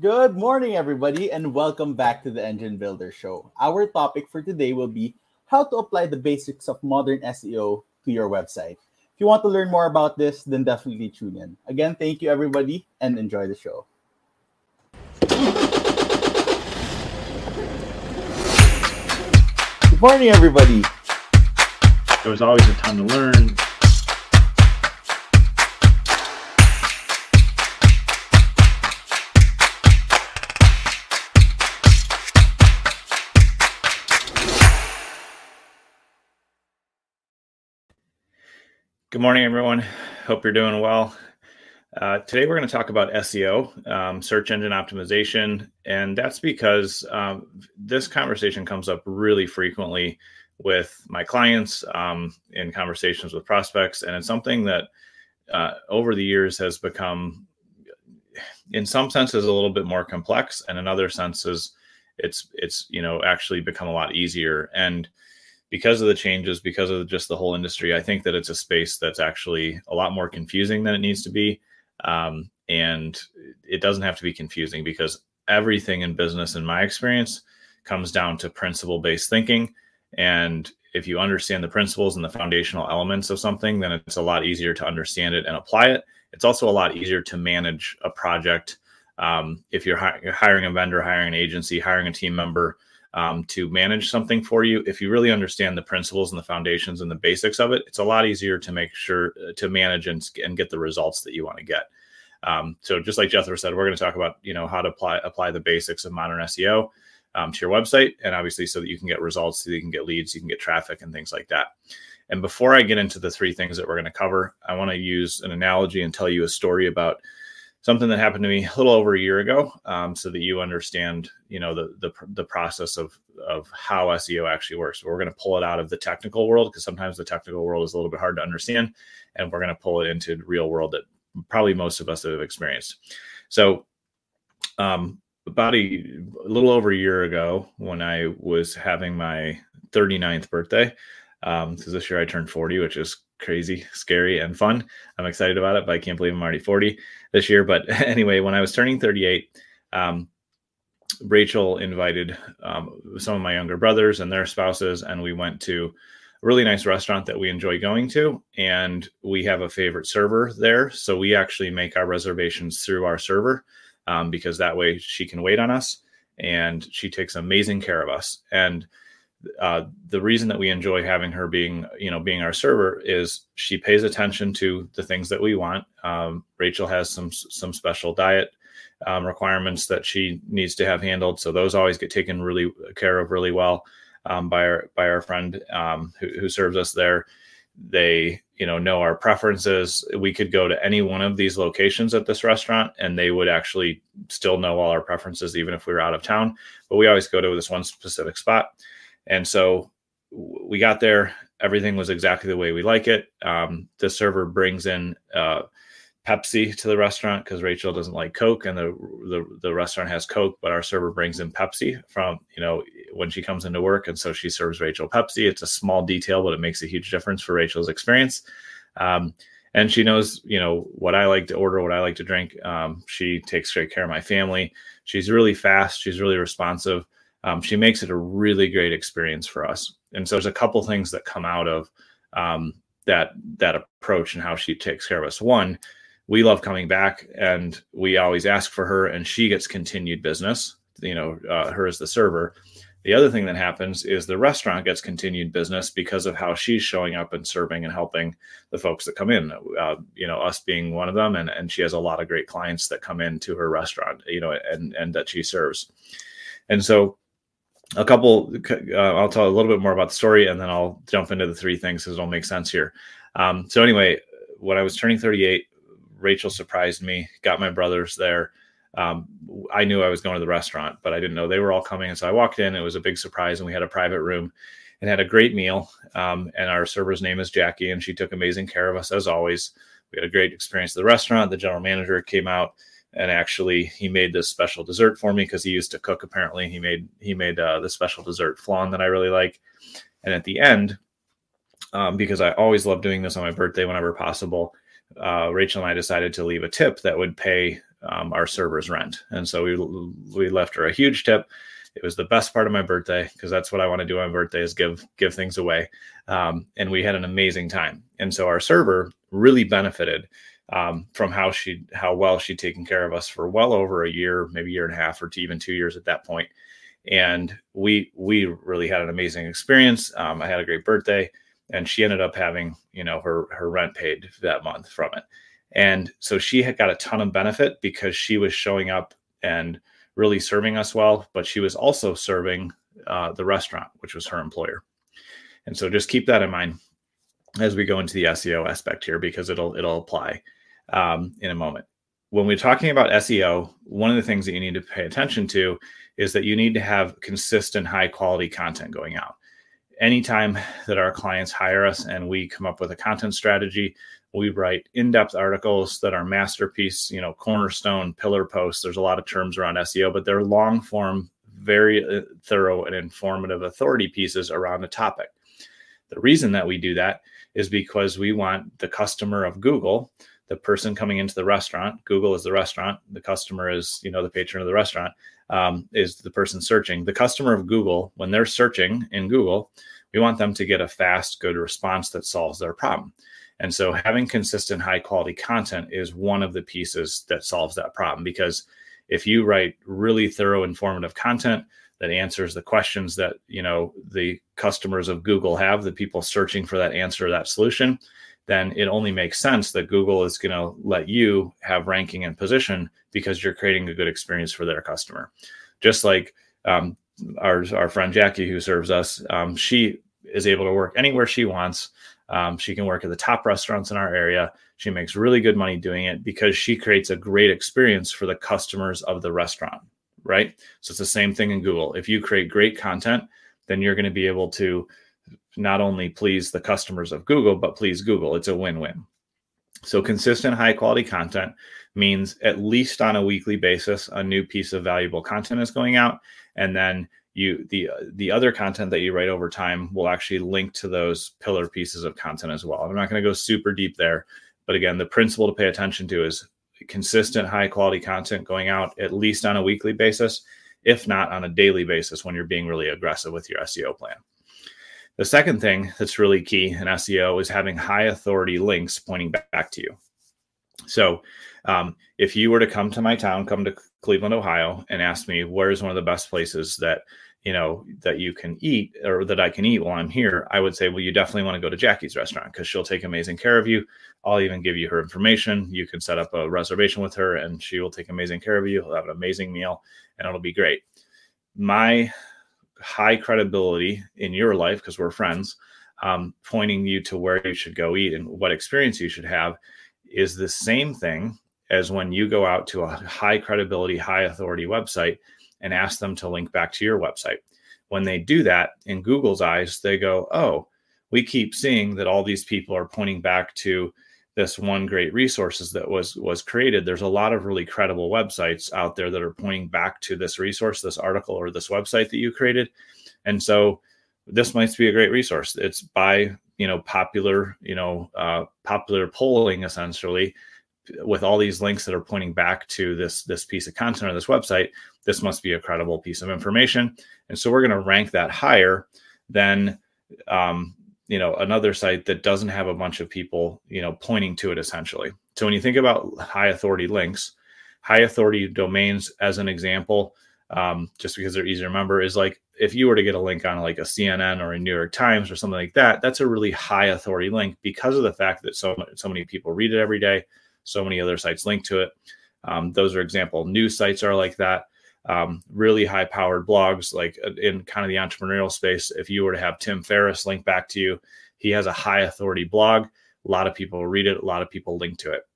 Good morning, everybody, and welcome back to the Engine Builder Show. Our topic for today will be how to apply the basics of modern SEO to your website. If you want to learn more about this, then definitely tune in. Again, thank you, everybody, and enjoy the show. Good morning, everybody. There was always a ton to learn. Good morning, everyone. Hope you're doing well. Uh, today, we're going to talk about SEO, um, search engine optimization, and that's because um, this conversation comes up really frequently with my clients um, in conversations with prospects, and it's something that uh, over the years has become, in some senses, a little bit more complex, and in other senses, it's it's you know actually become a lot easier and because of the changes, because of just the whole industry, I think that it's a space that's actually a lot more confusing than it needs to be. Um, and it doesn't have to be confusing because everything in business, in my experience, comes down to principle based thinking. And if you understand the principles and the foundational elements of something, then it's a lot easier to understand it and apply it. It's also a lot easier to manage a project. Um, if you're, hi- you're hiring a vendor, hiring an agency, hiring a team member, um, to manage something for you. If you really understand the principles and the foundations and the basics of it, it's a lot easier to make sure uh, to manage and, and get the results that you want to get. Um, so just like Jethro said, we're going to talk about you know how to apply apply the basics of modern SEO um, to your website, and obviously so that you can get results, so you can get leads, you can get traffic, and things like that. And before I get into the three things that we're going to cover, I want to use an analogy and tell you a story about something that happened to me a little over a year ago, um, so that you understand, you know, the the the process of of how SEO actually works. So we're going to pull it out of the technical world because sometimes the technical world is a little bit hard to understand, and we're going to pull it into the real world that probably most of us have experienced. So, um, about a, a little over a year ago, when I was having my 39th birthday, because um, this year I turned 40, which is crazy, scary, and fun. I'm excited about it, but I can't believe I'm already 40 this year. But anyway, when I was turning 38, um, Rachel invited um, some of my younger brothers and their spouses, and we went to a really nice restaurant that we enjoy going to. And we have a favorite server there. So we actually make our reservations through our server um, because that way she can wait on us and she takes amazing care of us. And uh, the reason that we enjoy having her being you know being our server is she pays attention to the things that we want. Um, rachel has some some special diet um, requirements that she needs to have handled. So those always get taken really care of really well um, by our by our friend um, who, who serves us there. They you know know our preferences. We could go to any one of these locations at this restaurant and they would actually still know all our preferences even if we were out of town. But we always go to this one specific spot and so we got there. Everything was exactly the way we like it. Um, the server brings in uh, Pepsi to the restaurant because Rachel doesn't like Coke, and the, the the restaurant has Coke, but our server brings in Pepsi from you know when she comes into work, and so she serves Rachel Pepsi. It's a small detail, but it makes a huge difference for Rachel's experience. Um, and she knows you know what I like to order, what I like to drink. Um, she takes great care of my family. She's really fast. She's really responsive um, she makes it a really great experience for us. And so there's a couple things that come out of um, that that approach and how she takes care of us. One, we love coming back, and we always ask for her, and she gets continued business. You know, uh, her as the server. The other thing that happens is the restaurant gets continued business because of how she's showing up and serving and helping the folks that come in. Uh, you know, us being one of them, and and she has a lot of great clients that come into her restaurant. You know, and and that she serves. And so a couple uh, i'll tell a little bit more about the story and then i'll jump into the three things because it'll make sense here. Um, so anyway when i was turning 38 rachel surprised me got my brothers there. Um, i knew i was going to the restaurant but i didn't know they were all coming and so i walked in. It was a big surprise and we had a private room and had a great meal um, and our server's name is jackie and she took amazing care of us as always. We had a great experience at the restaurant. The general manager came out and actually he made this special dessert for me because he used to cook apparently he made he made uh, the special dessert flan that i really like and at the end um, because i always love doing this on my birthday whenever possible uh, rachel and i decided to leave a tip that would pay um, our server's rent. And so we we left her a huge tip. It was the best part of my birthday because that's what I want to do on my birthday is give give things away. Um, and we had an amazing time. And so our server really benefited um, from how she how well she'd taken care of us for well over a year, maybe year and a half, or even two years at that point. And we we really had an amazing experience. Um, I had a great birthday, and she ended up having you know her her rent paid that month from it. And so she had got a ton of benefit because she was showing up and really serving us well, but she was also serving uh, the restaurant, which was her employer. And so just keep that in mind as we go into the SEO aspect here because it'll it'll apply um, in a moment. When we're talking about SEO, one of the things that you need to pay attention to is that you need to have consistent, high quality content going out. Anytime that our clients hire us and we come up with a content strategy, we write in-depth articles that are masterpiece, you know, cornerstone, pillar posts. There's a lot of terms around SEO, but they're long form, very uh, thorough and informative authority pieces around a topic. The reason that we do that is because we want the customer of Google, the person coming into the restaurant, Google is the restaurant, the customer is, you know, the patron of the restaurant, um, is the person searching. The customer of Google, when they're searching in Google, we want them to get a fast, good response that solves their problem. And so having consistent high quality content is one of the pieces that solves that problem because if you write really thorough informative content that answers the questions that, you know, the customers of Google have, the people searching for that answer, that solution, then it only makes sense that Google is going to let you have ranking and position because you're creating a good experience for their customer. Just like um, our, our friend Jackie, who serves us, um, she is able to work anywhere she wants um, she can work at the top restaurants in our area. She makes really good money doing it because she creates a great experience for the customers of the restaurant, right? So it's the same thing in Google. If you create great content, then you're going to be able to not only please the customers of Google, but please Google. It's a win win. So, consistent, high quality content means at least on a weekly basis, a new piece of valuable content is going out. And then you the the other content that you write over time will actually link to those pillar pieces of content as well. I'm not going to go super deep there, but again, the principle to pay attention to is consistent high quality content going out at least on a weekly basis, if not on a daily basis when you're being really aggressive with your SEO plan. The second thing that's really key in SEO is having high authority links pointing back to you. So, um, if you were to come to my town, come to Cleveland, Ohio, and ask me where's one of the best places that you know that you can eat or that I can eat while I'm here, I would say, well, you definitely want to go to Jackie's restaurant because she'll take amazing care of you. I'll even give you her information. You can set up a reservation with her, and she will take amazing care of you. You'll have an amazing meal, and it'll be great. My high credibility in your life because we're friends, um, pointing you to where you should go eat and what experience you should have is the same thing as when you go out to a high credibility, high authority website and ask them to link back to your website. When they do that, in Google's eyes, they go, oh, we keep seeing that all these people are pointing back to this one great resources that was was created. There's a lot of really credible websites out there that are pointing back to this resource this article or this website that you created. And so this might be a great resource. It's by you know popular you know uh, popular polling essentially with all these links that are pointing back to this this piece of content or this website this must be a credible piece of information. And so we're going to rank that higher than um, you know another site that doesn't have a bunch of people you know pointing to it essentially so when you think about high authority links high authority domains as an example um, just because they're easy to remember is like if you were to get a link on like a cnn or a new york times or something like that that's a really high authority link because of the fact that so, so many people read it every day so many other sites link to it. Um, those are example news sites are like that. Um, really high powered blogs, like uh, in kind of the entrepreneurial space. If you were to have Tim Ferriss link back to you, he has a high authority blog. A lot of people read it. A lot of people link to it.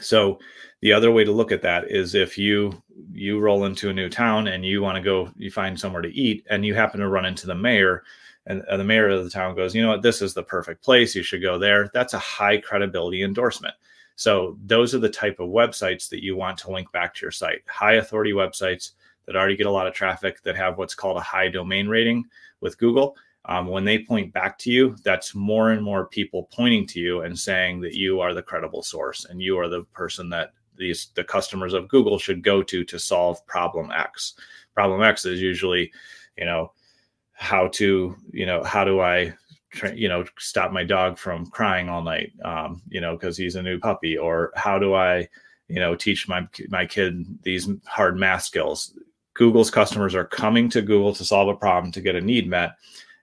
So the other way to look at that is if you you roll into a new town and you want to go, you find somewhere to eat, and you happen to run into the mayor, and the mayor of the town goes, you know what, this is the perfect place. You should go there. That's a high credibility endorsement. So those are the type of websites that you want to link back to your site. High authority websites that already get a lot of traffic that have what's called a high domain rating with Google. Um, when they point back to you, that's more and more people pointing to you and saying that you are the credible source and you are the person that these the customers of Google should go to to solve problem X. Problem X is usually, you know, how to, you know, how do I you know stop my dog from crying all night um, you know because he's a new puppy or how do i you know teach my my kid these hard math skills? Google's customers are coming to google to solve a problem to get a need met.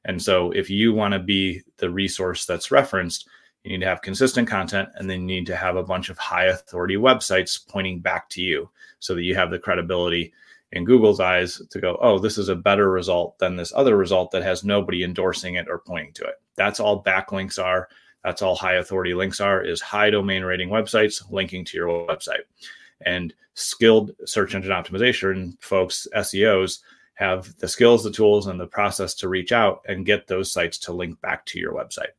And so if you want to be the resource that's referenced you need to have consistent content and then you need to have a bunch of high authority websites pointing back to you so that you have the credibility in Google's eyes to go, oh, this is a better result than this other result that has nobody endorsing it or pointing to it. That's all backlinks are. That's all high authority links are is high domain rating websites linking to your website. And skilled search engine optimization folks, SEOs, have the skills, the tools, and the process to reach out and get those sites to link back to your website.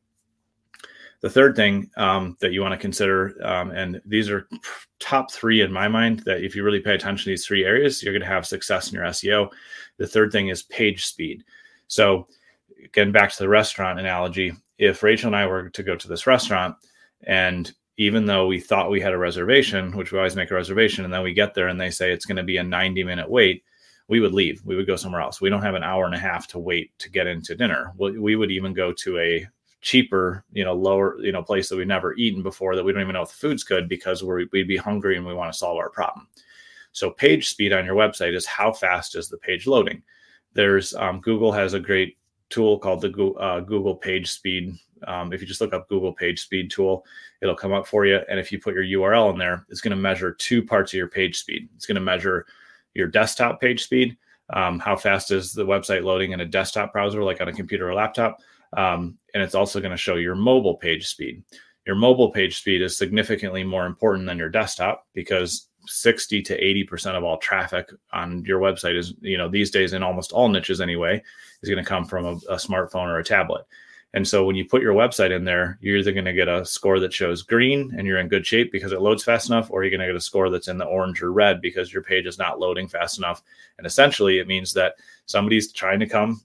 The third thing um, that you want to consider, um, and these are top three in my mind, that if you really pay attention to these three areas, you're going to have success in your SEO. The third thing is page speed. So, getting back to the restaurant analogy, if Rachel and I were to go to this restaurant, and even though we thought we had a reservation, which we always make a reservation, and then we get there and they say it's going to be a 90 minute wait, we would leave. We would go somewhere else. We don't have an hour and a half to wait to get into dinner. We would even go to a cheaper, you know, lower, you know, place that we've never eaten before that we don't even know if the food's good because we're, we'd be hungry and we want to solve our problem. So page speed on your website is how fast is the page loading. There's um, Google has a great tool called the uh, Google Page Speed. Um, if you just look up Google Page Speed tool, it'll come up for you. And if you put your URL in there, it's going to measure two parts of your page speed. It's going to measure your desktop page speed, um, how fast is the website loading in a desktop browser, like on a computer or laptop, um, and it's also going to show your mobile page speed. Your mobile page speed is significantly more important than your desktop because 60 to 80% of all traffic on your website is, you know, these days in almost all niches anyway, is going to come from a, a smartphone or a tablet. And so when you put your website in there, you're either going to get a score that shows green and you're in good shape because it loads fast enough, or you're going to get a score that's in the orange or red because your page is not loading fast enough. And essentially, it means that somebody's trying to come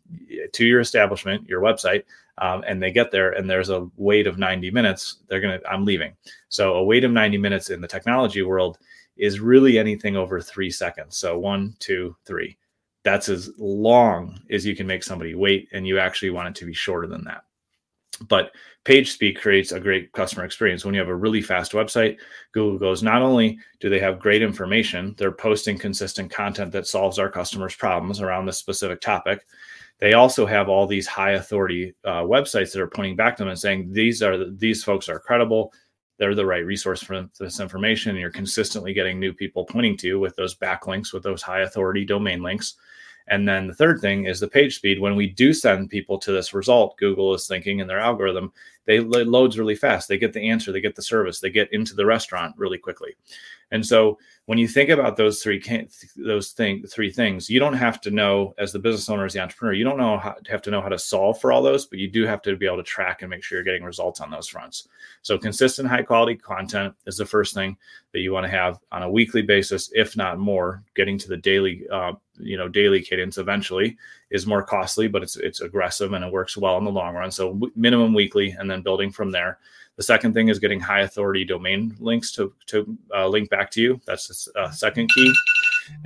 to your establishment, your website, um, and they get there and there's a wait of 90 minutes. They're going to, I'm leaving. So a wait of 90 minutes in the technology world is really anything over three seconds. So one, two, three. That's as long as you can make somebody wait, and you actually want it to be shorter than that. But page speed creates a great customer experience. When you have a really fast website, Google goes, not only do they have great information, they're posting consistent content that solves our customers' problems around this specific topic. They also have all these high authority uh, websites that are pointing back to them and saying these are these folks are credible. They're the right resource for this information. And you're consistently getting new people pointing to you with those backlinks, with those high authority domain links. And then the third thing is the page speed. When we do send people to this result, Google is thinking in their algorithm, they loads really fast. They get the answer, they get the service, they get into the restaurant really quickly. And so when you think about those three those thing three things, you don't have to know as the business owner, as the entrepreneur, you don't know how, have to know how to solve for all those, but you do have to be able to track and make sure you're getting results on those fronts. So consistent, high quality content is the first thing that you want to have on a weekly basis, if not more. Getting to the daily, uh, you know, daily cadence eventually is more costly, but it's it's aggressive and it works well in the long run. So minimum weekly, and then building from there. The second thing is getting high authority domain links to, to uh, link back to you. That's the uh, second key.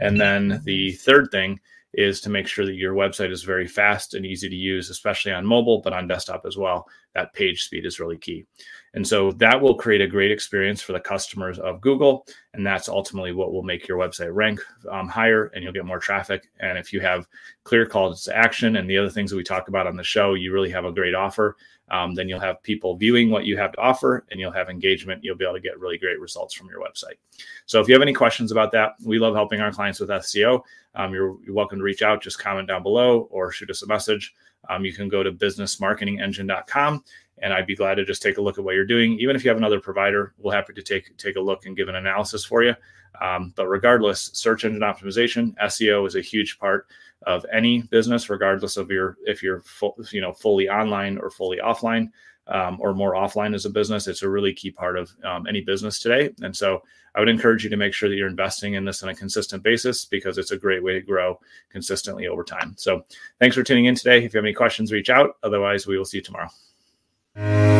And then the third thing is to make sure that your website is very fast and easy to use, especially on mobile, but on desktop as well. That page speed is really key. And so that will create a great experience for the customers of Google. And that's ultimately what will make your website rank um, higher and you'll get more traffic. And if you have clear calls to action and the other things that we talk about on the show, you really have a great offer. Um, then you'll have people viewing what you have to offer and you'll have engagement. You'll be able to get really great results from your website. So if you have any questions about that, we love helping our clients with SEO. Um, you're, you're, welcome to reach out, just comment down below or shoot us a message. Um, you can go to businessmarketingengine.com and I'd be glad to just take a look at what you're doing. Even if you have another provider, we'll happy to take take a look and give an analysis for you. Um, but regardless, search engine optimization, SEO is a huge part of any business, regardless of your if you're full, you know fully online or fully offline. Um, or more offline as a business, it's a really key part of um, any business today. And so I would encourage you to make sure that you're investing in this on a consistent basis because it's a great way to grow consistently over time. So thanks for tuning in today. If you have any questions, reach out. Otherwise, we will see you tomorrow.